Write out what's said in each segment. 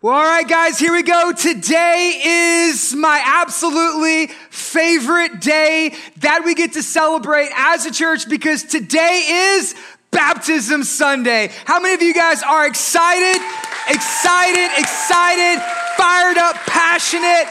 Well, all right, guys, here we go. Today is my absolutely favorite day that we get to celebrate as a church because today is Baptism Sunday. How many of you guys are excited, excited, excited, fired up, passionate?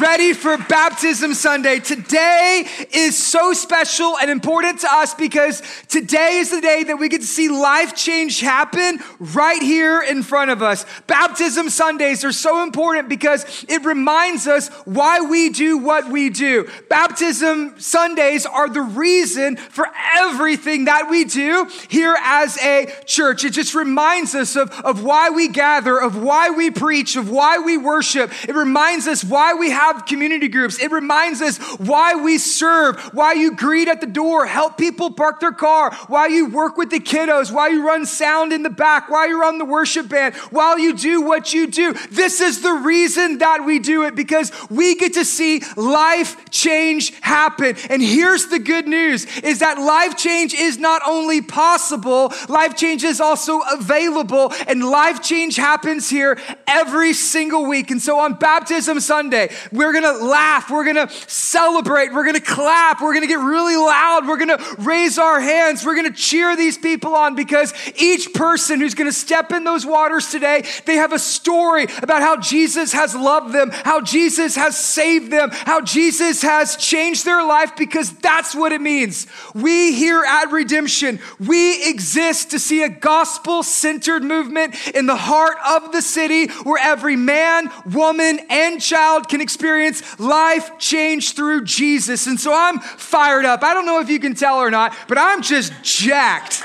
Ready for Baptism Sunday. Today is so special and important to us because today is the day that we get to see life change happen right here in front of us. Baptism Sundays are so important because it reminds us why we do what we do. Baptism Sundays are the reason for everything that we do here as a church. It just reminds us of, of why we gather, of why we preach, of why we worship. It reminds us why we have community groups. It reminds us why we serve, why you greet at the door, help people park their car, why you work with the kiddos, why you run sound in the back, why you run the worship band, while you do what you do. This is the reason that we do it because we get to see life change happen. And here's the good news is that life change is not only possible, life change is also available and life change happens here every single week. And so on baptism Sunday, we're to laugh. We're to celebrate. We're to clap. We're to get really loud. We're to raise our hands. We're to cheer these people on because each person who's to step in those waters today, they have a story about how Jesus has loved them, how Jesus has saved them, how Jesus has changed their life because that's what it means. We here at Redemption, we exist to see a gospel centered movement in the heart of the city where every man, woman, and child can experience experience life change through Jesus. And so I'm fired up. I don't know if you can tell or not, but I'm just jacked.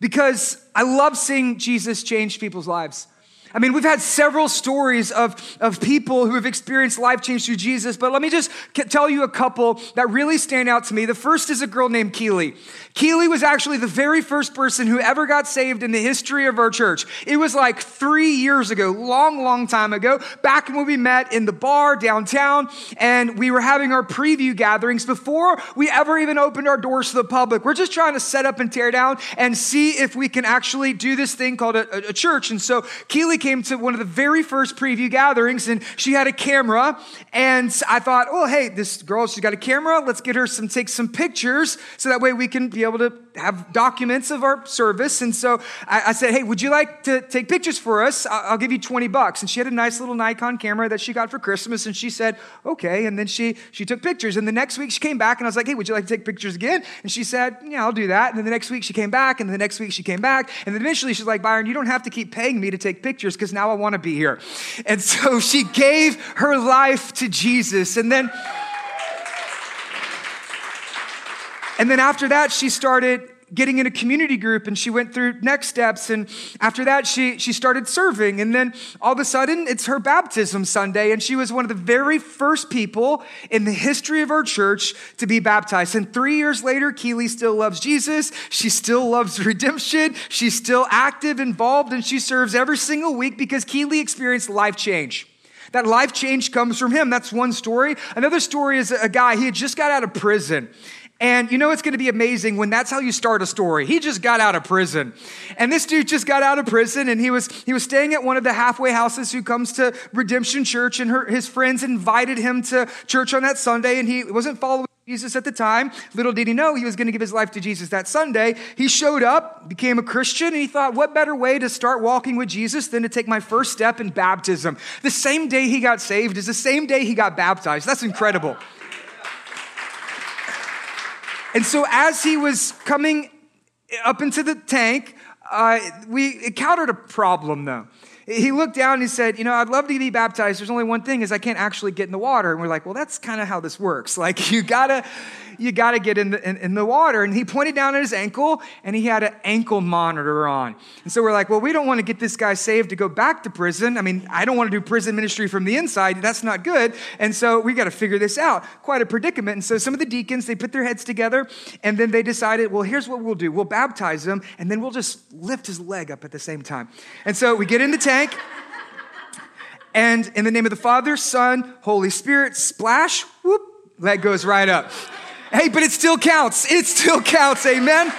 Because I love seeing Jesus change people's lives. I mean, we've had several stories of, of people who have experienced life change through Jesus, but let me just tell you a couple that really stand out to me. The first is a girl named Keely. Keely was actually the very first person who ever got saved in the history of our church. It was like three years ago, long, long time ago, back when we met in the bar downtown and we were having our preview gatherings before we ever even opened our doors to the public. We're just trying to set up and tear down and see if we can actually do this thing called a, a church. And so Keely came to one of the very first preview gatherings and she had a camera. And I thought, oh, hey, this girl, she's got a camera. Let's get her some, take some pictures so that way we can be able to have documents of our service. And so I, I said, hey, would you like to take pictures for us? I'll, I'll, give you 20 bucks. And she had a nice little Nikon camera that she got for Christmas. And she said, okay. And then she, she took pictures. And the next week she came back and I was like, hey, would you like to take pictures again? And she said, yeah, I'll do that. And then the next week she came back. And the next week she came back. And then eventually she's like, Byron, you don't have to keep paying me to take pictures because now I want to be here. And so she gave her life to Jesus. And then, and then after that, she started getting in a community group and she went through next steps. And after that, she, she started serving. And then all of a sudden, it's her baptism Sunday. And she was one of the very first people in the history of our church to be baptized. And three years later, Keely still loves Jesus. She still loves redemption. She's still active, involved, and she serves every single week because Keely experienced life change. That life change comes from him. That's one story. Another story is a guy, he had just got out of prison. And you know it's going to be amazing when that's how you start a story. He just got out of prison. And this dude just got out of prison and he was he was staying at one of the halfway houses who comes to Redemption Church and her, his friends invited him to church on that Sunday and he wasn't following Jesus at the time. Little did he know he was going to give his life to Jesus that Sunday. He showed up, became a Christian, and he thought, what better way to start walking with Jesus than to take my first step in baptism? The same day he got saved is the same day he got baptized. That's incredible. And so as he was coming up into the tank, uh, we encountered a problem though. he looked down and he said, You know, I'd love to be baptized. There's only one thing is I can't actually get in the water. And we're like, Well, that's kind of how this works. Like, you gotta, you got to get in the, in, in, the water. And he pointed down at his ankle and he had an ankle monitor on. And so we're like, well, we don't want to get this guy saved to go back to prison. I mean, I don't want to do prison ministry from the inside. That's not good. And so we got to figure this out. Quite a predicament. And so some of the deacons, they put their heads together and then they decided, well, here's what we'll do. We'll baptize him and then we'll just lift his leg up at the same time. And so we get in the tank. And in the name of the Father, Son, Holy Spirit, splash, whoop, leg goes right up. Hey, but it still counts. It still counts. Amen.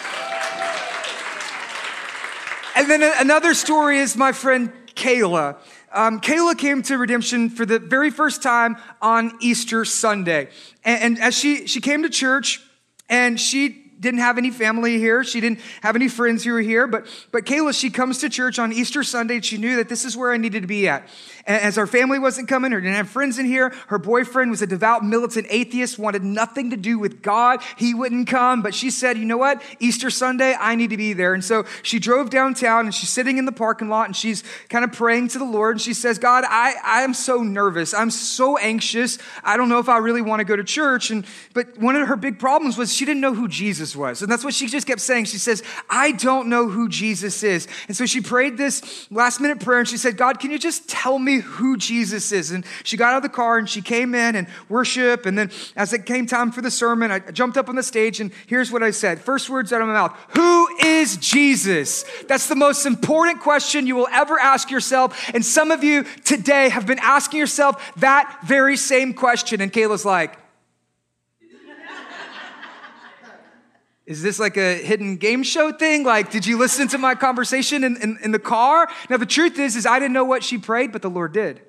And then another story is my friend Kayla. Um, Kayla came to redemption for the very first time on Easter Sunday. And, and as she, she came to church and she didn't have any family here. She didn't have any friends who were here. But, but Kayla, she comes to church on Easter Sunday. She knew that this is where I needed to be at. As our family wasn't coming, or didn't have friends in here, her boyfriend was a devout militant atheist, wanted nothing to do with God. He wouldn't come, but she said, you know what? Easter Sunday, I need to be there. And so she drove downtown and she's sitting in the parking lot and she's kind of praying to the Lord. And she says, God, I, I am so nervous. I'm so anxious. I don't know if I really want to go to church. And, but one of her big problems was she didn't know who Jesus was. And that's what she just kept saying. She says, I don't know who Jesus is. And so she prayed this last minute prayer and she said, God, can you just tell me me who Jesus is. And she got out of the car and she came in and worship. And then as it came time for the sermon, I jumped up on the stage and here's what I said. First words out of my mouth. Who is Jesus? That's the most important question you will ever ask yourself. And some of you today have been asking yourself that very same question. And Kayla's like, Is this like a hidden game show thing? Like, did you listen to my conversation in, in, in, the car? Now, the truth is, is I didn't know what she prayed, but the Lord did.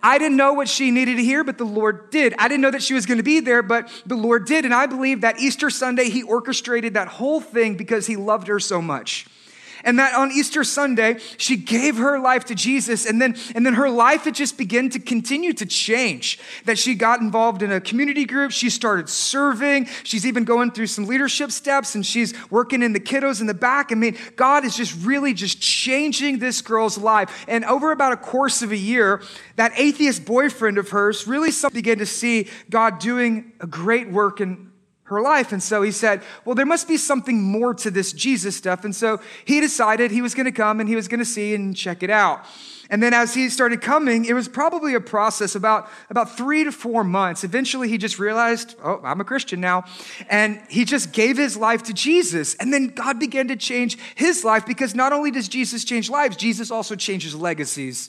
I didn't know what she needed to hear, but the Lord did. I didn't know that she was going to be there, but the Lord did. And I believe that Easter Sunday, He orchestrated that whole thing because He loved her so much and that on Easter Sunday, she gave her life to Jesus, and then, and then her life had just begun to continue to change. That she got involved in a community group, she started serving, she's even going through some leadership steps, and she's working in the kiddos in the back. I mean, God is just really just changing this girl's life. And over about a course of a year, that atheist boyfriend of hers really began to see God doing a great work in her life. And so he said, Well, there must be something more to this Jesus stuff. And so he decided he was going to come and he was going to see and check it out. And then as he started coming, it was probably a process about, about three to four months. Eventually, he just realized, oh, I'm a Christian now. And he just gave his life to Jesus. And then God began to change his life because not only does Jesus change lives, Jesus also changes legacies.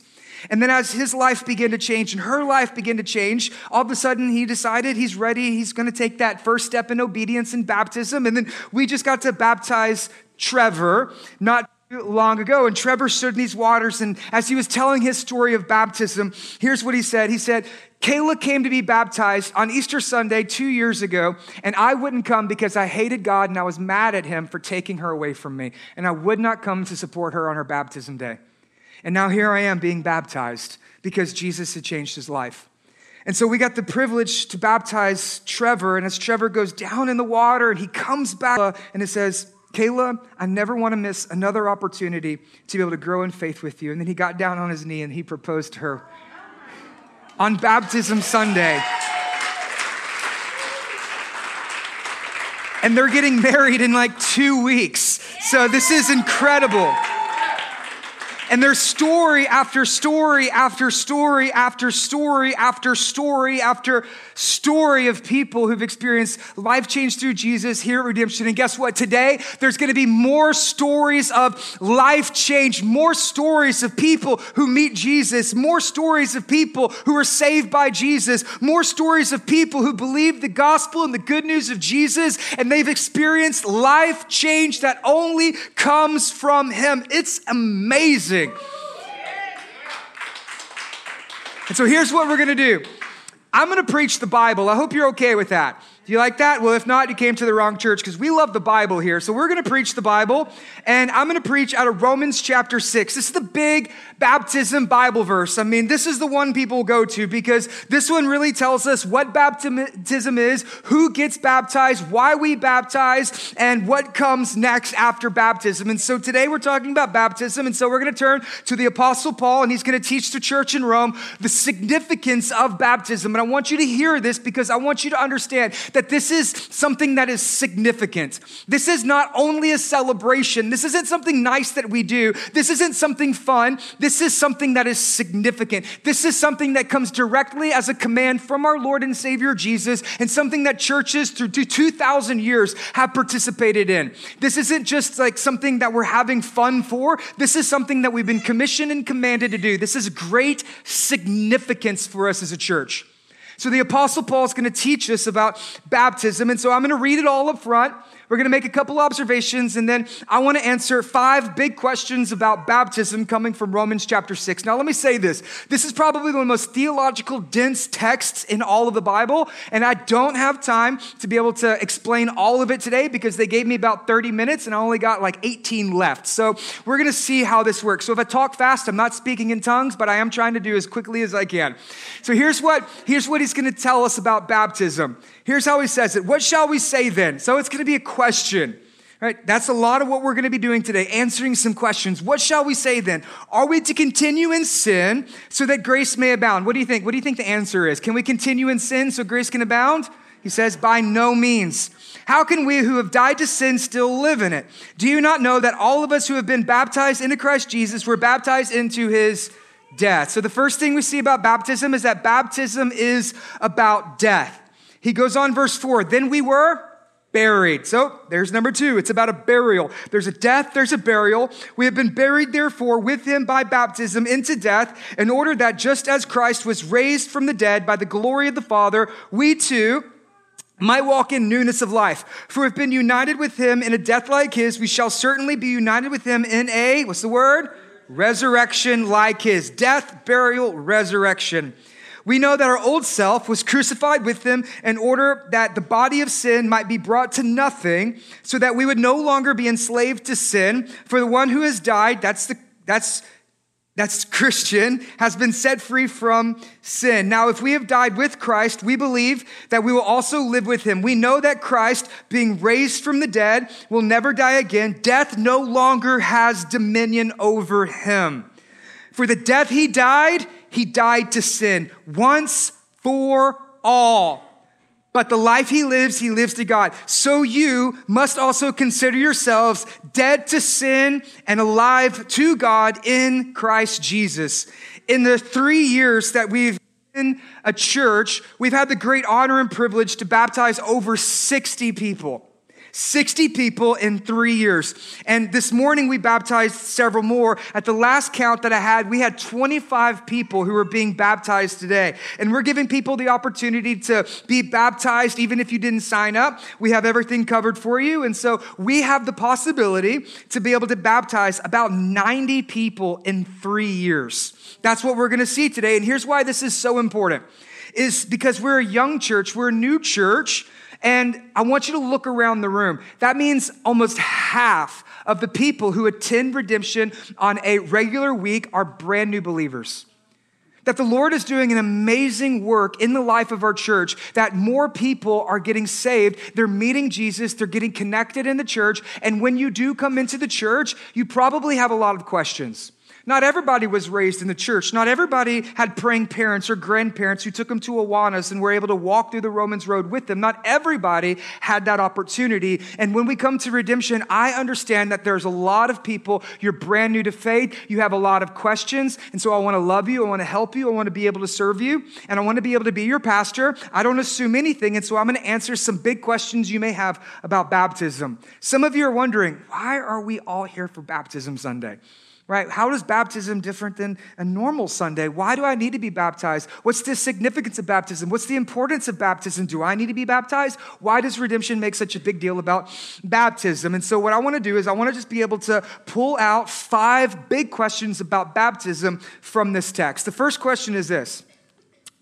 And then as his life began to change and her life began to change, all of a sudden he decided he's ready. He's going to take that first step in obedience and baptism. And then we just got to baptize Trevor not long ago. And Trevor stood in these waters. And as he was telling his story of baptism, here's what he said. He said, Kayla came to be baptized on Easter Sunday two years ago, and I wouldn't come because I hated God and I was mad at him for taking her away from me. And I would not come to support her on her baptism day. And now here I am being baptized because Jesus had changed his life. And so we got the privilege to baptize Trevor. And as Trevor goes down in the water and he comes back, and it says, Kayla, I never want to miss another opportunity to be able to grow in faith with you. And then he got down on his knee and he proposed to her on baptism Sunday. And they're getting married in like two weeks. So this is incredible. And there's story after story after story after story after story after story of people who've experienced life change through Jesus here at Redemption. And guess what? Today, there's going to be more stories of life change, more stories of people who meet Jesus, more stories of people who are saved by Jesus, more stories of people who believe the gospel and the good news of Jesus, and they've experienced life change that only comes from Him. It's amazing amazing. And so here's what we're going to do I'm going to preach the Bible. I hope you're okay with that. Do you like that? Well, if not, you came to the wrong church because we love the Bible here. So we're going to preach the Bible, and I'm going to preach out of Romans chapter 6. This is the big baptism Bible verse. I mean, this is the one people go to because this one really tells us what baptism is, who gets baptized, why we baptize, and what comes next after baptism. And so today we're talking about baptism, and so we're going to turn to the Apostle Paul, and he's going to teach the church in Rome the significance of baptism. And I want you to hear this because I want you to understand that that this is something that is significant. This is not only a celebration. This isn't something nice that we do. This isn't something fun. This is something that is significant. This is something that comes directly as a command from our Lord and Savior Jesus and something that churches through 2,000 years have participated in. This isn't just like something that we're having fun for. This is something that we've been commissioned and commanded to do. This is great significance for us as a church. So the Apostle Paul is going to teach us about baptism. And so I'm going to read it all up front. We're going to make a couple observations, and then I want to answer five big questions about baptism coming from Romans chapter 6. Now, let me say this. This is probably one of the most theological, dense texts in all of the Bible, and I don't have time to be able to explain all of it today because they gave me about 30 minutes and I only got like 18 left. So, we're going to see how this works. So, if I talk fast, I'm not speaking in tongues, but I am trying to do as quickly as I can. So, here's what, here's what he's going to tell us about baptism. Here's how he says it. What shall we say then? So it's going to be a question. Right? That's a lot of what we're going to be doing today, answering some questions. What shall we say then? Are we to continue in sin so that grace may abound? What do you think? What do you think the answer is? Can we continue in sin so grace can abound? He says, by no means. How can we who have died to sin still live in it? Do you not know that all of us who have been baptized into Christ Jesus were baptized into his death? So the first thing we see about baptism is that baptism is about death. He goes on, verse four, then we were buried. So there's number two. It's about a burial. There's a death, there's a burial. We have been buried, therefore, with him by baptism into death, in order that just as Christ was raised from the dead by the glory of the Father, we too might walk in newness of life. For we've been united with him in a death like his, we shall certainly be united with him in a, what's the word? Resurrection like his. Death, burial, resurrection. We know that our old self was crucified with him in order that the body of sin might be brought to nothing, so that we would no longer be enslaved to sin. For the one who has died, that's the, that's, that's Christian, has been set free from sin. Now, if we have died with Christ, we believe that we will also live with him. We know that Christ, being raised from the dead, will never die again. Death no longer has dominion over him. For the death he died, he died to sin once for all. But the life he lives, he lives to God. So you must also consider yourselves dead to sin and alive to God in Christ Jesus. In the three years that we've been a church, we've had the great honor and privilege to baptize over 60 people. 60 people in three years. And this morning we baptized several more. At the last count that I had, we had 25 people who were being baptized today. And we're giving people the opportunity to be baptized even if you didn't sign up. We have everything covered for you. And so we have the possibility to be able to baptize about 90 people in three years. That's what we're going to see today. And here's why this is so important is because we're a young church, we're a new church. And I want you to look around the room. That means almost half of the people who attend redemption on a regular week are brand new believers. That the Lord is doing an amazing work in the life of our church, that more people are getting saved. They're meeting Jesus, they're getting connected in the church. And when you do come into the church, you probably have a lot of questions. Not everybody was raised in the church. Not everybody had praying parents or grandparents who took them to Awanas and were able to walk through the Romans road with them. Not everybody had that opportunity. And when we come to redemption, I understand that there's a lot of people, you're brand new to faith, you have a lot of questions. And so I want to love you, I want to help you, I want to be able to serve you, and I want to be able to be your pastor. I don't assume anything. And so I'm going to answer some big questions you may have about baptism. Some of you are wondering, why are we all here for Baptism Sunday? Right? How is baptism different than a normal Sunday? Why do I need to be baptized? What's the significance of baptism? What's the importance of baptism? Do I need to be baptized? Why does redemption make such a big deal about baptism? And so, what I want to do is, I want to just be able to pull out five big questions about baptism from this text. The first question is this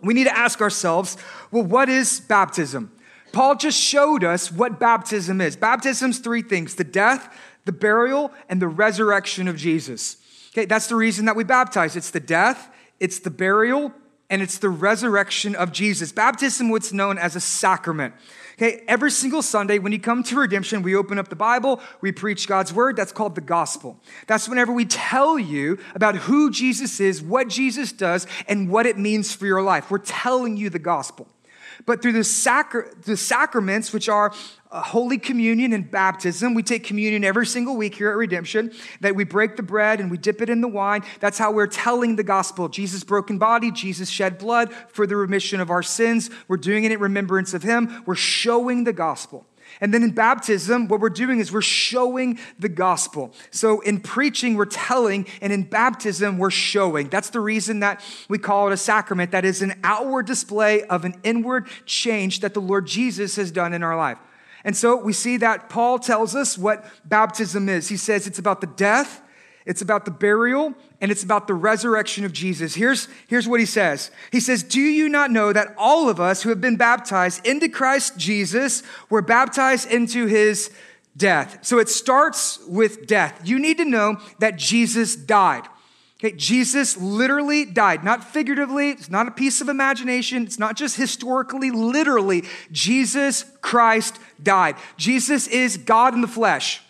we need to ask ourselves well, what is baptism? Paul just showed us what baptism is. Baptism's three things the death, the burial, and the resurrection of Jesus. Okay, that's the reason that we baptize. It's the death, it's the burial, and it's the resurrection of Jesus. Baptism, what's known as a sacrament. Okay, every single Sunday when you come to redemption, we open up the Bible, we preach God's word. That's called the gospel. That's whenever we tell you about who Jesus is, what Jesus does, and what it means for your life. We're telling you the gospel. But through the, sacra- the sacraments, which are uh, Holy Communion and baptism. We take communion every single week here at Redemption, that we break the bread and we dip it in the wine. That's how we're telling the gospel. Jesus' broken body, Jesus shed blood for the remission of our sins. We're doing it in remembrance of him. We're showing the gospel. And then in baptism, what we're doing is we're showing the gospel. So in preaching, we're telling, and in baptism, we're showing. That's the reason that we call it a sacrament. That is an outward display of an inward change that the Lord Jesus has done in our life. And so we see that Paul tells us what baptism is. He says it's about the death, it's about the burial, and it's about the resurrection of Jesus. Here's, here's what he says He says, Do you not know that all of us who have been baptized into Christ Jesus were baptized into his death? So it starts with death. You need to know that Jesus died. Okay, Jesus literally died, not figuratively. It's not a piece of imagination. It's not just historically, literally. Jesus Christ died. Jesus is God in the flesh.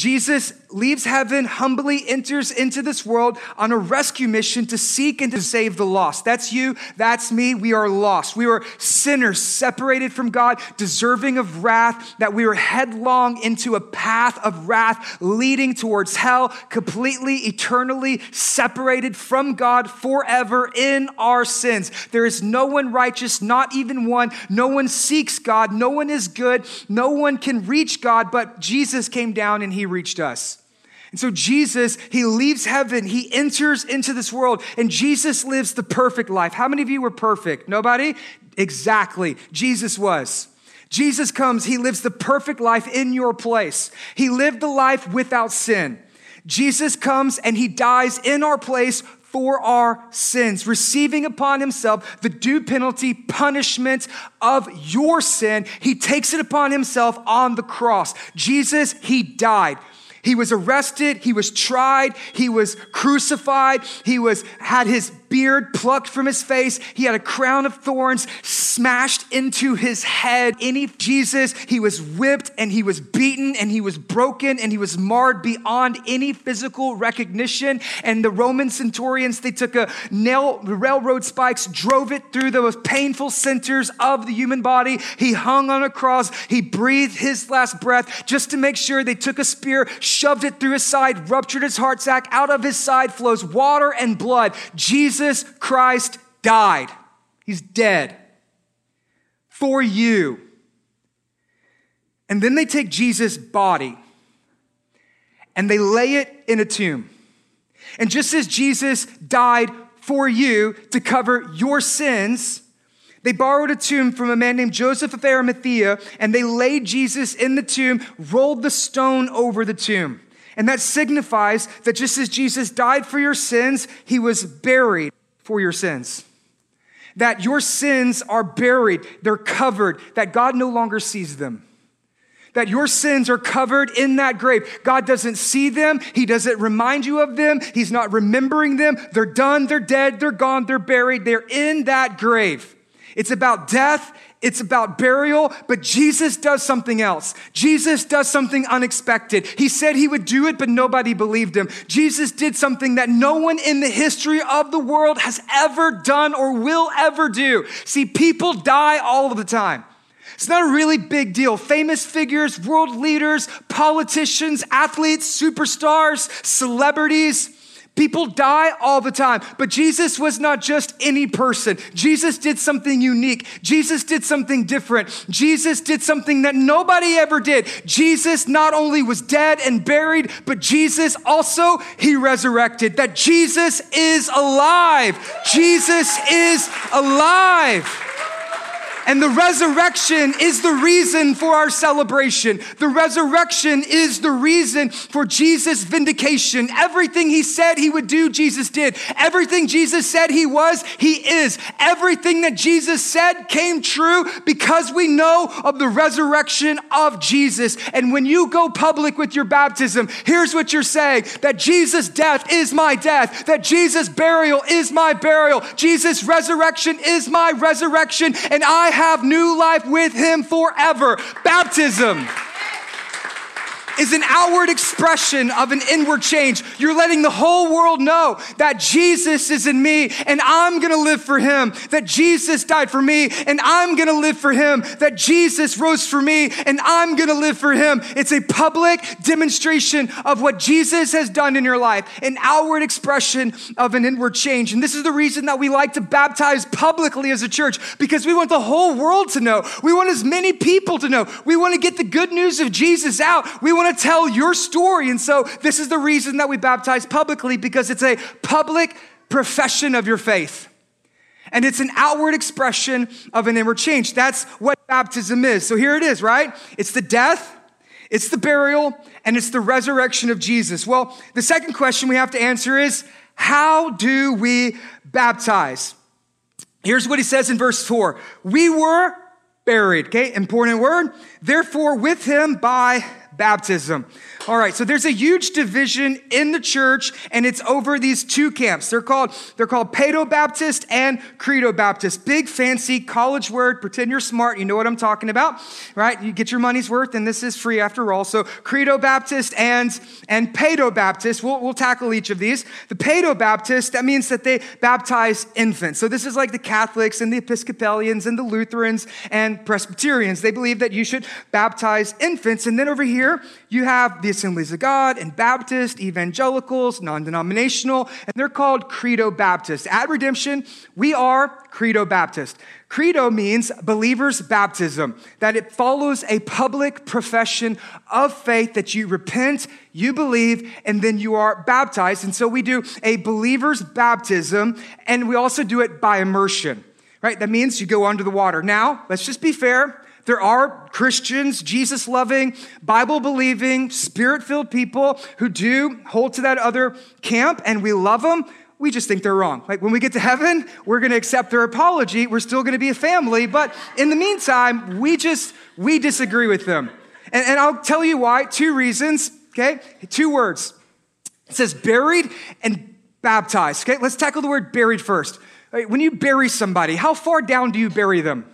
Jesus leaves heaven, humbly enters into this world on a rescue mission to seek and to save the lost. That's you, that's me. We are lost. We are sinners, separated from God, deserving of wrath, that we are headlong into a path of wrath leading towards hell, completely, eternally separated from God forever in our sins. There is no one righteous, not even one. No one seeks God. No one is good. No one can reach God, but Jesus came down and he reached us. And so Jesus, he leaves heaven, he enters into this world, and Jesus lives the perfect life. How many of you were perfect? Nobody? Exactly. Jesus was. Jesus comes, he lives the perfect life in your place. He lived the life without sin. Jesus comes and he dies in our place for our sins, receiving upon himself the due penalty, punishment of your sin. He takes it upon himself on the cross. Jesus, he died. He was arrested, he was tried, he was crucified, he was had his beard plucked from his face. He had a crown of thorns smashed into his head. Any Jesus, he was whipped and he was beaten and he was broken and he was marred beyond any physical recognition. And the Roman centurions, they took a nail, railroad spikes, drove it through the most painful centers of the human body. He hung on a cross. He breathed his last breath just to make sure they took a spear, shoved it through his side, ruptured his heart sac. Out of his side flows water and blood. Jesus Jesus Christ died. He's dead for you. And then they take Jesus' body and they lay it in a tomb. And just as Jesus died for you to cover your sins, they borrowed a tomb from a man named Joseph of Arimathea and they laid Jesus in the tomb, rolled the stone over the tomb. And that signifies that just as Jesus died for your sins, he was buried for your sins. That your sins are buried, they're covered, that God no longer sees them. That your sins are covered in that grave. God doesn't see them. He doesn't remind you of them. He's not remembering them. They're done. They're dead. They're gone. They're buried. They're in that grave. It's about death it's about burial, but Jesus does something else. Jesus does something unexpected. He said he would do it, but nobody believed him. Jesus did something that no one in the history of the world has ever done or will ever do. See, people die all of the time. It's not a really big deal. Famous figures, world leaders, politicians, athletes, superstars, celebrities, People die all the time, but Jesus was not just any person. Jesus did something unique. Jesus did something different. Jesus did something that nobody ever did. Jesus not only was dead and buried, but Jesus also, he resurrected. That Jesus is alive. Jesus is alive. And the resurrection is the reason for our celebration. The resurrection is the reason for Jesus' vindication. Everything he said he would do, Jesus did. Everything Jesus said he was, he is. Everything that Jesus said came true because we know of the resurrection of Jesus. And when you go public with your baptism, here's what you're saying that Jesus' death is my death, that Jesus' burial is my burial, Jesus' resurrection is my resurrection, and I have new life with him forever. Baptism is an outward expression of an inward change. You're letting the whole world know that Jesus is in me and I'm gonna live for him, that Jesus died for me and I'm gonna live for him, that Jesus rose for me and I'm gonna live for him. It's a public demonstration of what Jesus has done in your life, an outward expression of an inward change. And this is the reason that we like to baptize publicly as a church because we want the whole world to know. We want as many people to know. We want to get the good news of Jesus out. We to tell your story. And so this is the reason that we baptize publicly because it's a public profession of your faith. And it's an outward expression of an inward change. That's what baptism is. So here it is, right? It's the death, it's the burial, and it's the resurrection of Jesus. Well, the second question we have to answer is how do we baptize? Here's what he says in verse 4 We were buried, okay? Important word. Therefore, with him by baptism. All right, so there's a huge division in the church, and it's over these two camps. They're called they're called Paedo Baptist and Credo Baptist. Big fancy college word. Pretend you're smart. You know what I'm talking about, right? You get your money's worth, and this is free after all. So Credo Baptist and and Paedo Baptist. We'll, we'll tackle each of these. The Paedo Baptist that means that they baptize infants. So this is like the Catholics and the Episcopalians and the Lutherans and Presbyterians. They believe that you should baptize infants, and then over here you have the Assemblies of God and Baptist, evangelicals, non denominational, and they're called Credo Baptists. At Redemption, we are Credo Baptist. Credo means believer's baptism, that it follows a public profession of faith that you repent, you believe, and then you are baptized. And so we do a believer's baptism, and we also do it by immersion, right? That means you go under the water. Now, let's just be fair. There are Christians, Jesus loving, Bible believing, spirit filled people who do hold to that other camp and we love them. We just think they're wrong. Like when we get to heaven, we're going to accept their apology. We're still going to be a family. But in the meantime, we just, we disagree with them. And, and I'll tell you why. Two reasons, okay? Two words. It says buried and baptized, okay? Let's tackle the word buried first. When you bury somebody, how far down do you bury them?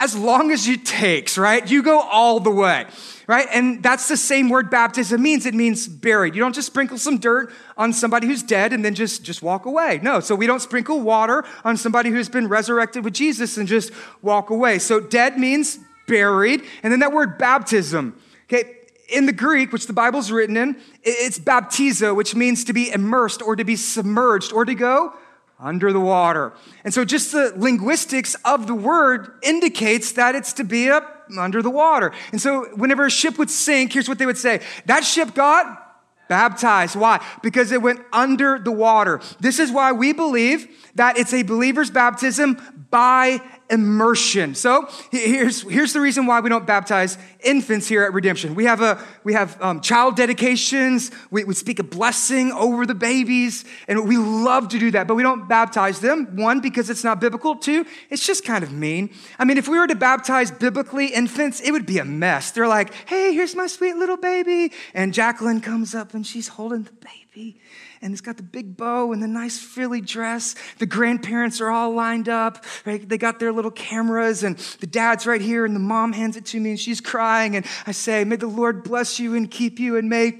As long as it takes, right? You go all the way, right? And that's the same word baptism means. It means buried. You don't just sprinkle some dirt on somebody who's dead and then just, just walk away. No, so we don't sprinkle water on somebody who's been resurrected with Jesus and just walk away. So dead means buried. And then that word baptism, okay? In the Greek, which the Bible's written in, it's baptizo, which means to be immersed or to be submerged or to go under the water. And so just the linguistics of the word indicates that it's to be up under the water. And so whenever a ship would sink, here's what they would say. That ship got baptized. Why? Because it went under the water. This is why we believe that it's a believer's baptism by immersion. So here's, here's the reason why we don't baptize infants here at Redemption. We have, a, we have um, child dedications. We, we speak a blessing over the babies, and we love to do that, but we don't baptize them. One, because it's not biblical. Two, it's just kind of mean. I mean, if we were to baptize biblically infants, it would be a mess. They're like, hey, here's my sweet little baby. And Jacqueline comes up and she's holding the baby and it's got the big bow and the nice frilly dress. The grandparents are all lined up, right? They got their little cameras, and the dad's right here, and the mom hands it to me, and she's crying. And I say, May the Lord bless you and keep you, and may.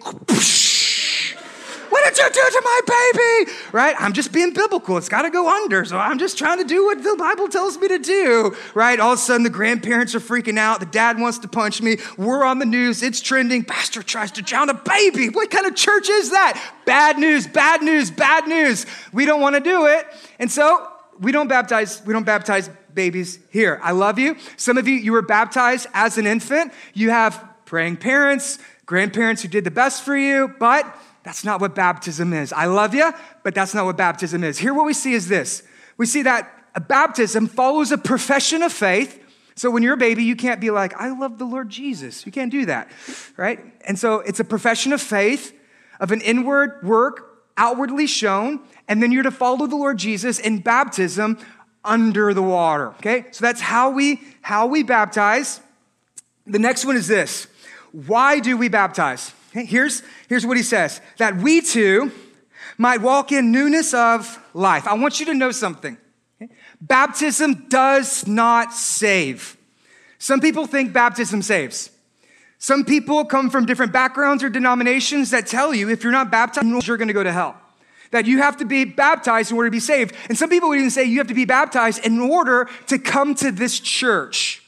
What did you do to my baby? Right? I'm just being biblical. It's got to go under. So I'm just trying to do what the Bible tells me to do. Right? All of a sudden, the grandparents are freaking out. The dad wants to punch me. We're on the news. It's trending. Pastor tries to drown a baby. What kind of church is that? Bad news, bad news, bad news. We don't want to do it. And so we don't baptize, we don't baptize babies here. I love you. Some of you, you were baptized as an infant. You have praying parents, grandparents who did the best for you, but that's not what baptism is. I love you, but that's not what baptism is. Here, what we see is this we see that a baptism follows a profession of faith. So when you're a baby, you can't be like, I love the Lord Jesus. You can't do that, right? And so it's a profession of faith, of an inward work, outwardly shown, and then you're to follow the Lord Jesus in baptism under the water. Okay? So that's how we how we baptize. The next one is this. Why do we baptize? Here's, here's what he says that we too might walk in newness of life. I want you to know something. Baptism does not save. Some people think baptism saves. Some people come from different backgrounds or denominations that tell you if you're not baptized, you're going to go to hell. That you have to be baptized in order to be saved. And some people would even say you have to be baptized in order to come to this church.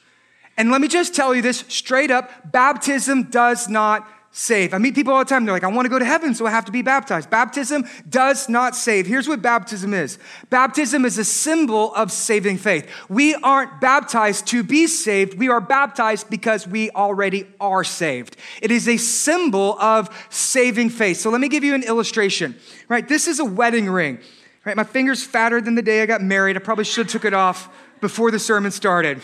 And let me just tell you this straight up baptism does not save. I meet people all the time. They're like, I want to go to heaven, so I have to be baptized. Baptism does not save. Here's what baptism is baptism is a symbol of saving faith. We aren't baptized to be saved, we are baptized because we already are saved. It is a symbol of saving faith. So let me give you an illustration. Right? This is a wedding ring. Right? My finger's fatter than the day I got married. I probably should have took it off before the sermon started.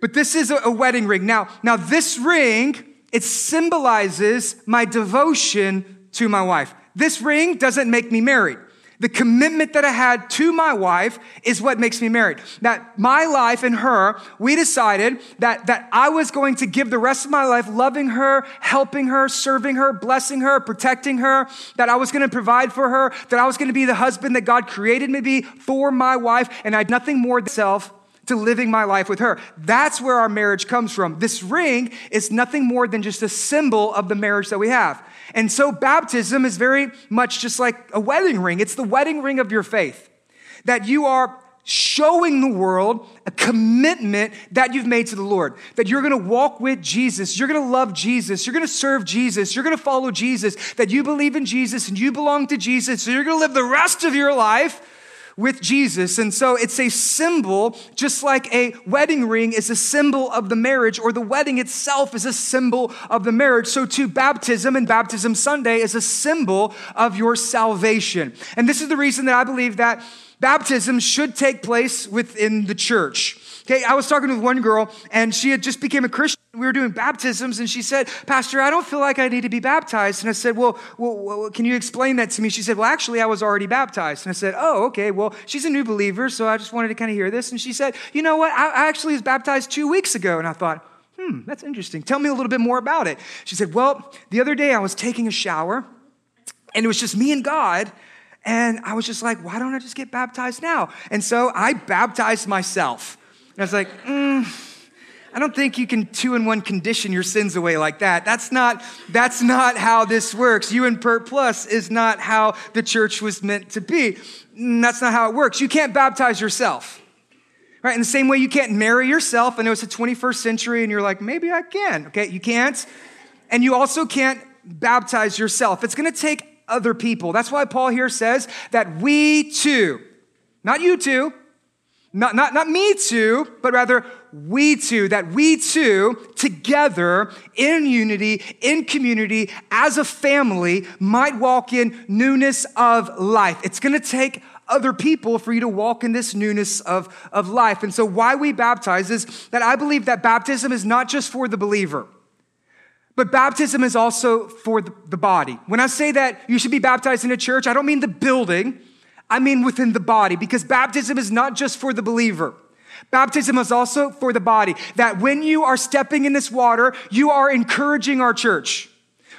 But this is a wedding ring. Now, now this ring it symbolizes my devotion to my wife. This ring doesn't make me married. The commitment that I had to my wife is what makes me married. That my life and her, we decided that, that I was going to give the rest of my life loving her, helping her, serving her, blessing her, protecting her, that I was going to provide for her, that I was going to be the husband that God created me to be for my wife, and I had nothing more than self to living my life with her. That's where our marriage comes from. This ring is nothing more than just a symbol of the marriage that we have. And so baptism is very much just like a wedding ring. It's the wedding ring of your faith. That you are showing the world a commitment that you've made to the Lord. That you're gonna walk with Jesus, you're gonna love Jesus, you're gonna serve Jesus, you're gonna follow Jesus, that you believe in Jesus and you belong to Jesus, so you're gonna live the rest of your life with Jesus. And so it's a symbol, just like a wedding ring is a symbol of the marriage, or the wedding itself is a symbol of the marriage. So too, baptism and Baptism Sunday is a symbol of your salvation. And this is the reason that I believe that baptism should take place within the church. Okay, I was talking with one girl and she had just became a Christian. We were doing baptisms and she said, Pastor, I don't feel like I need to be baptized. And I said, well, well, well, can you explain that to me? She said, Well, actually, I was already baptized. And I said, Oh, okay. Well, she's a new believer, so I just wanted to kind of hear this. And she said, You know what? I actually was baptized two weeks ago. And I thought, Hmm, that's interesting. Tell me a little bit more about it. She said, Well, the other day I was taking a shower and it was just me and God. And I was just like, why don't I just get baptized now? And so I baptized myself. And I was like, mm, I don't think you can two in one condition your sins away like that. That's not, that's not how this works. You and Pert Plus is not how the church was meant to be. Mm, that's not how it works. You can't baptize yourself. Right? In the same way you can't marry yourself. I know it's the 21st century and you're like, maybe I can. Okay, you can't. And you also can't baptize yourself. It's gonna take other people. That's why Paul here says that we too, not you too, not, not, not me too, but rather we too, that we too, together in unity, in community, as a family, might walk in newness of life. It's gonna take other people for you to walk in this newness of, of life. And so, why we baptize is that I believe that baptism is not just for the believer. But baptism is also for the body. When I say that you should be baptized in a church, I don't mean the building. I mean within the body, because baptism is not just for the believer. Baptism is also for the body. That when you are stepping in this water, you are encouraging our church.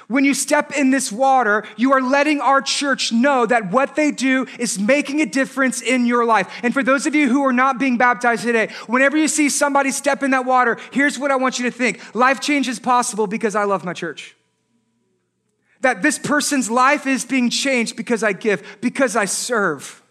When you step in this water, you are letting our church know that what they do is making a difference in your life. And for those of you who are not being baptized today, whenever you see somebody step in that water, here's what I want you to think life change is possible because I love my church that this person's life is being changed because I give, because I serve.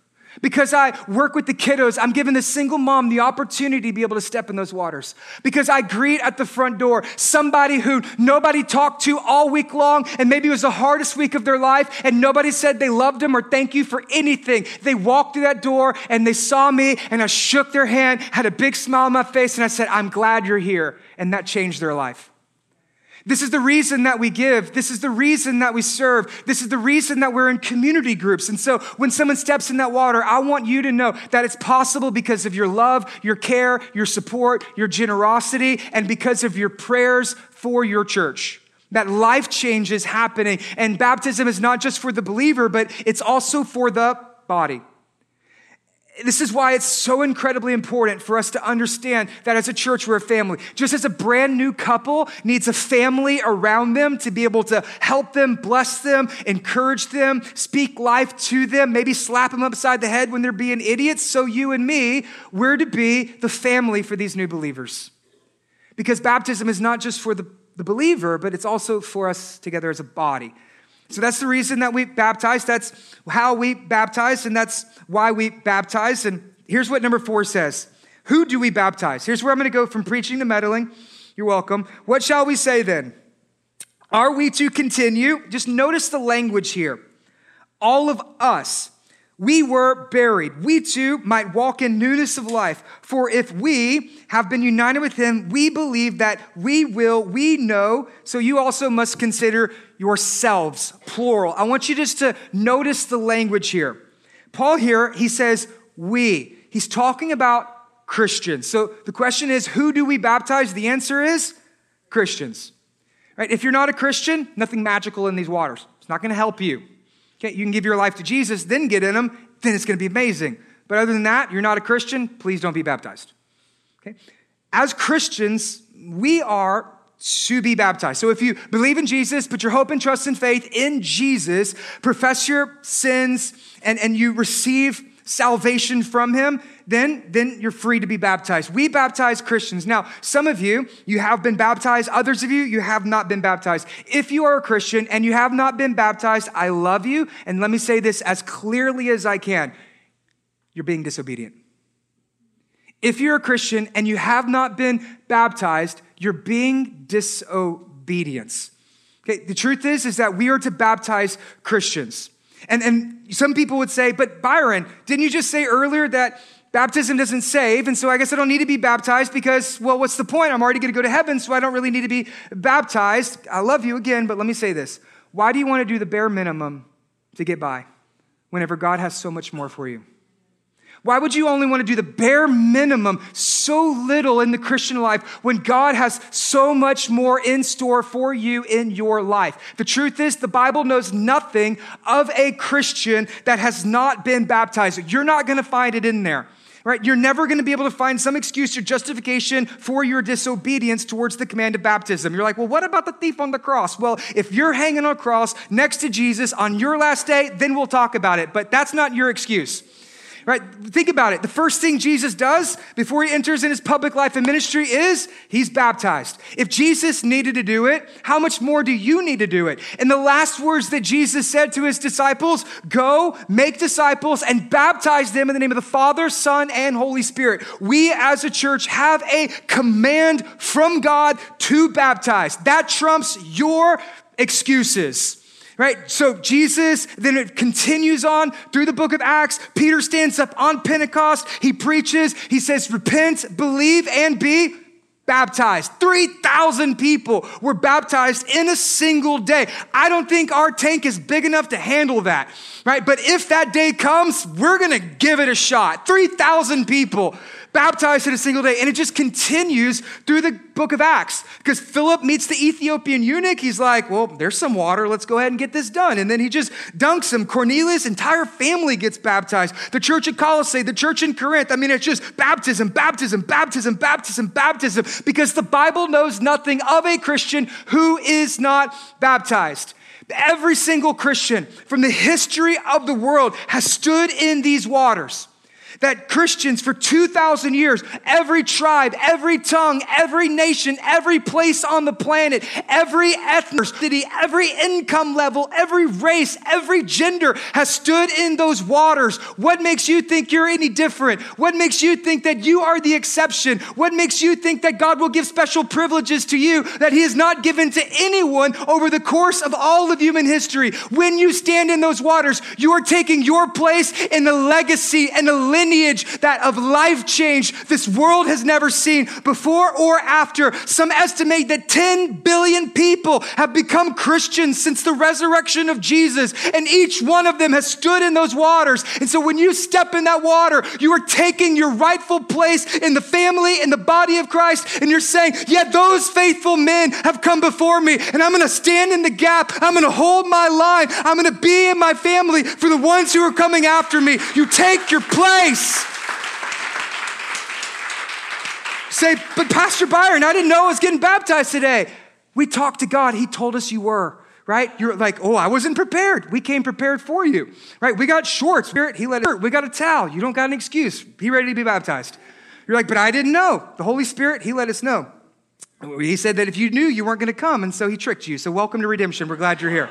Because I work with the kiddos, I'm giving the single mom the opportunity to be able to step in those waters. Because I greet at the front door somebody who nobody talked to all week long, and maybe it was the hardest week of their life, and nobody said they loved them or thank you for anything. They walked through that door and they saw me, and I shook their hand, had a big smile on my face, and I said, I'm glad you're here. And that changed their life. This is the reason that we give. This is the reason that we serve. This is the reason that we're in community groups. And so when someone steps in that water, I want you to know that it's possible because of your love, your care, your support, your generosity, and because of your prayers for your church. That life change is happening. And baptism is not just for the believer, but it's also for the body. This is why it's so incredibly important for us to understand that as a church, we're a family. Just as a brand new couple needs a family around them to be able to help them, bless them, encourage them, speak life to them, maybe slap them upside the head when they're being idiots. So you and me, we're to be the family for these new believers. Because baptism is not just for the, the believer, but it's also for us together as a body. So that's the reason that we baptize. That's how we baptize, and that's why we baptize. And here's what number four says Who do we baptize? Here's where I'm going to go from preaching to meddling. You're welcome. What shall we say then? Are we to continue? Just notice the language here. All of us, we were buried. We too might walk in newness of life. For if we have been united with him, we believe that we will, we know. So you also must consider yourselves, plural. I want you just to notice the language here. Paul here, he says, we. He's talking about Christians. So the question is, who do we baptize? The answer is Christians. Right? If you're not a Christian, nothing magical in these waters. It's not going to help you. You can give your life to Jesus, then get in them, then it's going to be amazing. But other than that, you're not a Christian, please don't be baptized. Okay? As Christians, we are to be baptized. So if you believe in Jesus, put your hope and trust and faith in Jesus, profess your sins, and, and you receive salvation from him, then, then you're free to be baptized. We baptize Christians. Now, some of you, you have been baptized. Others of you, you have not been baptized. If you are a Christian and you have not been baptized, I love you. And let me say this as clearly as I can. You're being disobedient. If you're a Christian and you have not been baptized, you're being disobedience. Okay, the truth is, is that we are to baptize Christians. And, and some people would say, but Byron, didn't you just say earlier that baptism doesn't save? And so I guess I don't need to be baptized because, well, what's the point? I'm already going to go to heaven, so I don't really need to be baptized. I love you again, but let me say this. Why do you want to do the bare minimum to get by whenever God has so much more for you? Why would you only want to do the bare minimum, so little in the Christian life, when God has so much more in store for you in your life? The truth is, the Bible knows nothing of a Christian that has not been baptized. You're not going to find it in there. Right? You're never going to be able to find some excuse or justification for your disobedience towards the command of baptism. You're like, well, what about the thief on the cross? Well, if you're hanging on a cross next to Jesus on your last day, then we'll talk about it. But that's not your excuse. Right? Think about it. The first thing Jesus does before he enters in his public life and ministry is he's baptized. If Jesus needed to do it, how much more do you need to do it? And the last words that Jesus said to his disciples, go make disciples and baptize them in the name of the Father, Son, and Holy Spirit. We as a church have a command from God to baptize. That trumps your excuses right? So Jesus, then it continues on through the book of Acts. Peter stands up on Pentecost. He preaches. He says, repent, believe, and be baptized. 3,000 people were baptized in a single day. I don't think our tank is big enough to handle that, right? But if that day comes, we're going to give it a shot. 3,000 people baptized in a single day. And it just continues through the book of Acts because Philip meets the Ethiopian eunuch. He's like, well, there's some water. Let's go ahead and get this done. And then he just dunks him. Cornelius' entire family gets baptized. The church at Colossae, the church in Corinth. I mean, it's just baptism, baptism, baptism, baptism, baptism because the Bible knows nothing of a Christian who is not baptized. Every single Christian from the history of the world has stood in these waters that Christians for 2,000 years, every tribe, every tongue, every nation, every place on the planet, every ethnicity, every income level, every race, every gender has stood in those waters. What makes you think you're any different? What makes you think that you are the exception? What makes you think that God will give special privileges to you that He has not given to anyone over the course of all of human history? When you stand in those waters, you are taking your place in the legacy and the lineage lineage that of life change this world has never seen before or after. Some estimate that 10 billion people have become Christians since the resurrection of Jesus, and each one of them has stood in those waters. And so when you step in that water, you are taking your rightful place in the family, in the body of Christ, and you're saying, Yeah, those faithful men have come before me, and I'm gonna stand in the gap. I'm gonna hold my line. I'm gonna be in my family for the ones who are coming after me. You take your place. Say, but Pastor Byron, I didn't know I was getting baptized today. We talked to God. He told us you were, right? You're like, oh, I wasn't prepared. We came prepared for you, right? We got shorts. Spirit, he let it. We got a towel. You don't got an excuse. Be ready to be baptized. You're like, but I didn't know. The Holy Spirit, he let us know. He said that if you knew, you weren't going to come, and so he tricked you. So welcome to redemption. We're glad you're here.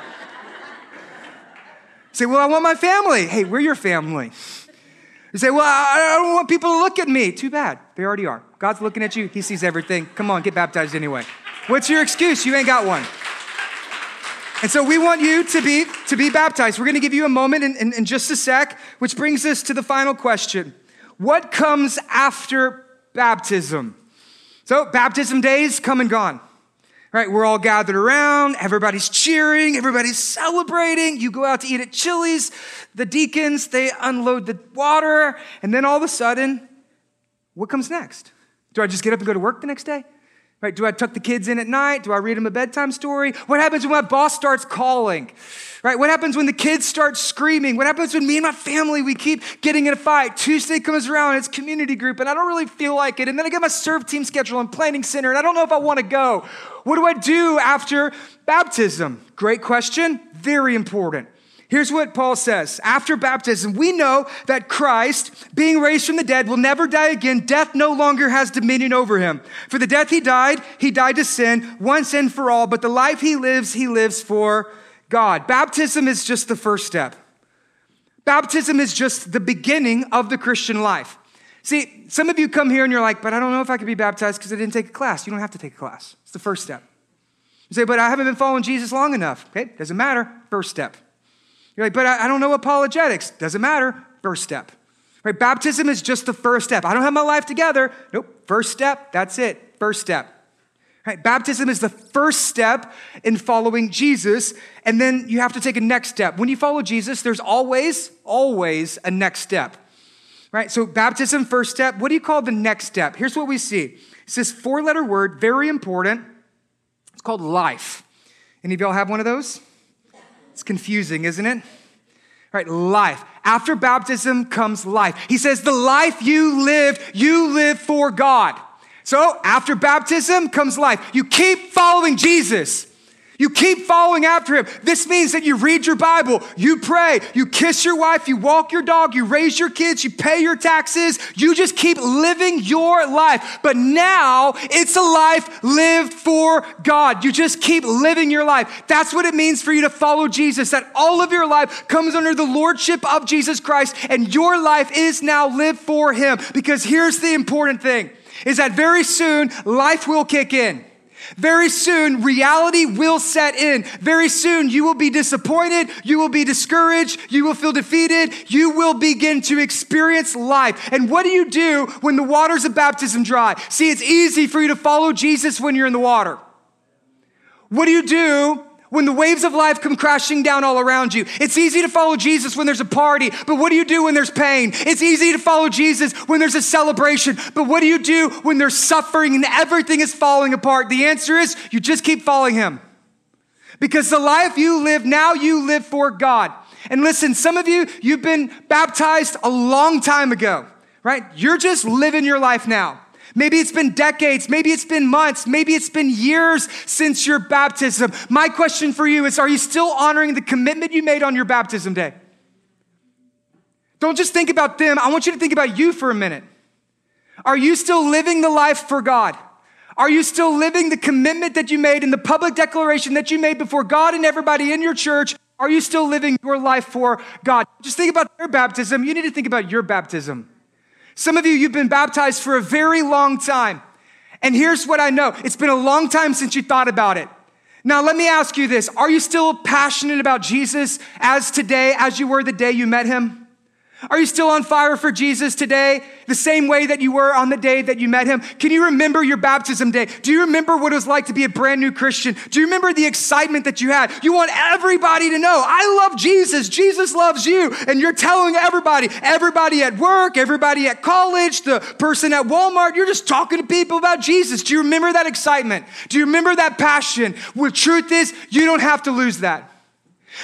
say, well, I want my family. Hey, we're your family. You say, well, I don't want people to look at me. Too bad. They already are. God's looking at you. He sees everything. Come on, get baptized anyway. What's your excuse? You ain't got one. And so we want you to be, to be baptized. We're going to give you a moment in, in, in just a sec, which brings us to the final question. What comes after baptism? So baptism days come and gone. Right, we're all gathered around, everybody's cheering, everybody's celebrating. You go out to eat at Chili's, the deacons, they unload the water, and then all of a sudden, what comes next? Do I just get up and go to work the next day? Right? Do I tuck the kids in at night? Do I read them a bedtime story? What happens when my boss starts calling? Right? What happens when the kids start screaming? What happens when me and my family we keep getting in a fight? Tuesday comes around, it's community group, and I don't really feel like it. And then I get my serve team schedule and planning center, and I don't know if I want to go. What do I do after baptism? Great question. Very important. Here's what Paul says. After baptism, we know that Christ, being raised from the dead, will never die again. Death no longer has dominion over him. For the death he died, he died to sin once and for all, but the life he lives, he lives for God. Baptism is just the first step. Baptism is just the beginning of the Christian life. See, some of you come here and you're like, but I don't know if I could be baptized because I didn't take a class. You don't have to take a class. It's the first step. You say, but I haven't been following Jesus long enough. Okay, doesn't matter. First step. You're like, but I, I don't know apologetics. Doesn't matter. First step. Right? Baptism is just the first step. I don't have my life together. Nope. First step. That's it. First step. Right? Baptism is the first step in following Jesus, and then you have to take a next step. When you follow Jesus, there's always, always a next step. Right? So baptism, first step. What do you call the next step? Here's what we see. It's this four-letter word, very important. It's called life. Any of y'all have one of those? It's confusing, isn't it? Right, life. After baptism comes life. He says, the life you live, you live for God. So after baptism comes life. You keep following Jesus. You keep following after him. This means that you read your Bible, you pray, you kiss your wife, you walk your dog, you raise your kids, you pay your taxes. You just keep living your life. But now it's a life lived for God. You just keep living your life. That's what it means for you to follow Jesus, that all of your life comes under the lordship of Jesus Christ and your life is now lived for him. Because here's the important thing is that very soon life will kick in. Very soon, reality will set in. Very soon, you will be disappointed. You will be discouraged. You will feel defeated. You will begin to experience life. And what do you do when the waters of baptism dry? See, it's easy for you to follow Jesus when you're in the water. What do you do when the waves of life come crashing down all around you. It's easy to follow Jesus when there's a party, but what do you do when there's pain? It's easy to follow Jesus when there's a celebration, but what do you do when there's suffering and everything is falling apart? The answer is you just keep following Him. Because the life you live now, you live for God. And listen, some of you, you've been baptized a long time ago, right? You're just living your life now. Maybe it's been decades, maybe it's been months, maybe it's been years since your baptism. My question for you is Are you still honoring the commitment you made on your baptism day? Don't just think about them. I want you to think about you for a minute. Are you still living the life for God? Are you still living the commitment that you made in the public declaration that you made before God and everybody in your church? Are you still living your life for God? Just think about their baptism. You need to think about your baptism. Some of you, you've been baptized for a very long time. And here's what I know it's been a long time since you thought about it. Now, let me ask you this Are you still passionate about Jesus as today, as you were the day you met him? Are you still on fire for Jesus today? The same way that you were on the day that you met him? Can you remember your baptism day? Do you remember what it was like to be a brand new Christian? Do you remember the excitement that you had? You want everybody to know, I love Jesus. Jesus loves you. And you're telling everybody, everybody at work, everybody at college, the person at Walmart, you're just talking to people about Jesus. Do you remember that excitement? Do you remember that passion? The truth is, you don't have to lose that.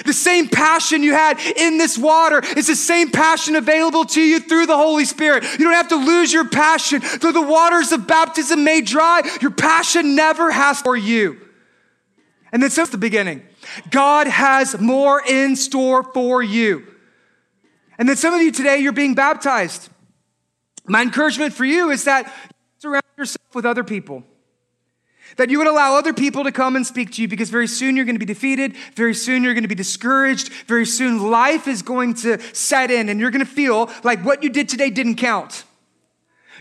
The same passion you had in this water is the same passion available to you through the Holy Spirit. You don't have to lose your passion. Though the waters of baptism may dry, your passion never has for you. And then since the beginning, God has more in store for you. And then some of you today, you're being baptized. My encouragement for you is that surround yourself with other people. That you would allow other people to come and speak to you because very soon you're going to be defeated. Very soon you're going to be discouraged. Very soon life is going to set in and you're going to feel like what you did today didn't count.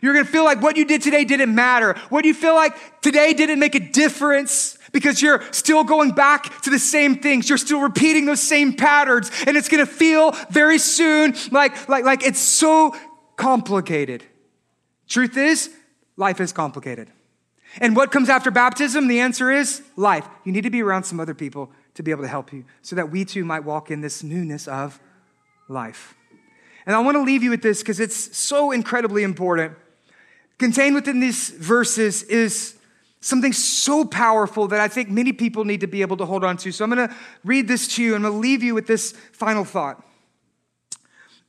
You're going to feel like what you did today didn't matter. What do you feel like today didn't make a difference because you're still going back to the same things. You're still repeating those same patterns. And it's going to feel very soon like, like, like it's so complicated. Truth is, life is complicated. And what comes after baptism? The answer is life. You need to be around some other people to be able to help you so that we too might walk in this newness of life. And I want to leave you with this because it's so incredibly important. Contained within these verses is something so powerful that I think many people need to be able to hold on to. So I'm going to read this to you and I'm going to leave you with this final thought.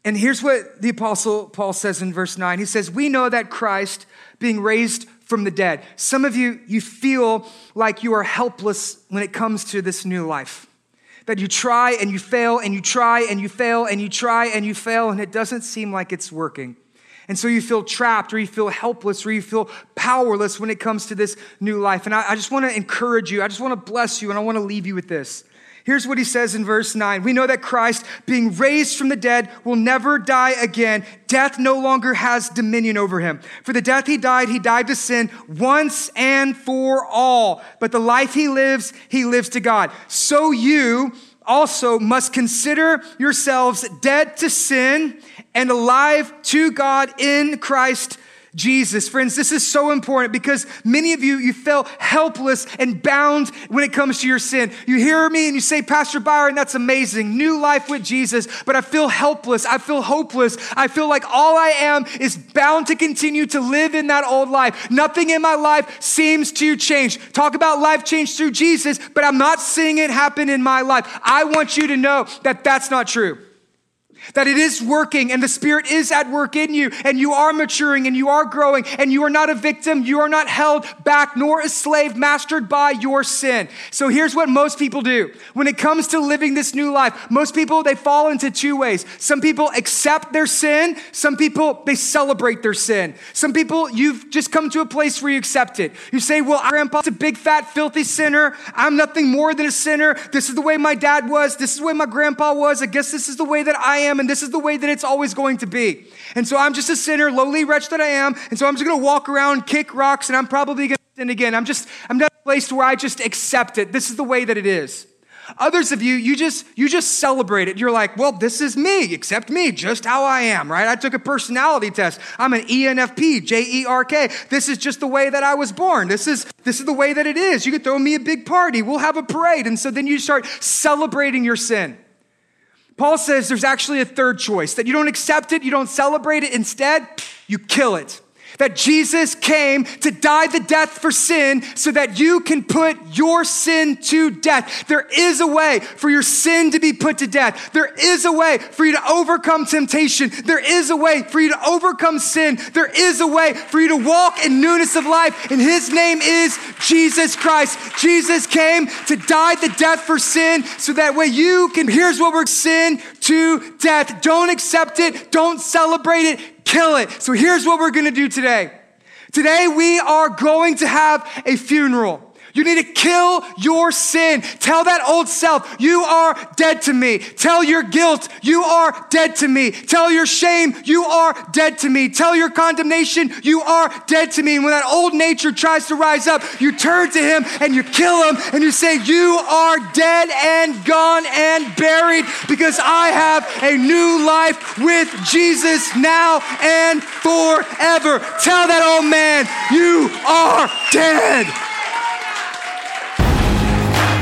And here's what the apostle Paul says in verse 9. He says, "We know that Christ being raised from the dead. Some of you, you feel like you are helpless when it comes to this new life. That you try and you fail and you try and you fail and you try and you fail and it doesn't seem like it's working. And so you feel trapped or you feel helpless or you feel powerless when it comes to this new life. And I, I just want to encourage you. I just want to bless you and I want to leave you with this. Here's what he says in verse 9. We know that Christ, being raised from the dead, will never die again. Death no longer has dominion over him. For the death he died, he died to sin once and for all. But the life he lives, he lives to God. So you also must consider yourselves dead to sin and alive to God in Christ Jesus. Friends, this is so important because many of you, you feel helpless and bound when it comes to your sin. You hear me and you say, Pastor Byron, that's amazing. New life with Jesus, but I feel helpless. I feel hopeless. I feel like all I am is bound to continue to live in that old life. Nothing in my life seems to change. Talk about life change through Jesus, but I'm not seeing it happen in my life. I want you to know that that's not true. That it is working and the Spirit is at work in you and you are maturing and you are growing and you are not a victim. You are not held back nor a slave mastered by your sin. So here's what most people do. When it comes to living this new life, most people, they fall into two ways. Some people accept their sin. Some people, they celebrate their sin. Some people, you've just come to a place where you accept it. You say, well, grandpa's a big, fat, filthy sinner. I'm nothing more than a sinner. This is the way my dad was. This is the way my grandpa was. I guess this is the way that I am and this is the way that it's always going to be. And so I'm just a sinner, lowly wretch that I am, and so I'm just gonna walk around, kick rocks, and I'm probably gonna sin again. I'm just, I'm not a place where I just accept it. This is the way that it is. Others of you, you just you just celebrate it. You're like, well, this is me, accept me, just how I am, right? I took a personality test. I'm an ENFP, J-E-R-K. This is just the way that I was born. This is this is the way that it is. You could throw me a big party. We'll have a parade. And so then you start celebrating your sin. Paul says there's actually a third choice that you don't accept it, you don't celebrate it, instead, you kill it that Jesus came to die the death for sin so that you can put your sin to death. There is a way for your sin to be put to death. There is a way for you to overcome temptation. There is a way for you to overcome sin. There is a way for you to walk in newness of life. And his name is Jesus Christ. Jesus came to die the death for sin so that way you can, here's what we're sin to death. Don't accept it. Don't celebrate it kill it. So here's what we're to do today. Today we are going to have a funeral. You need to kill your sin. Tell that old self, you are dead to me. Tell your guilt, you are dead to me. Tell your shame, you are dead to me. Tell your condemnation, you are dead to me. And when that old nature tries to rise up, you turn to him and you kill him and you say, You are dead and gone and buried because I have a new life with Jesus now and forever. Tell that old man, You are dead.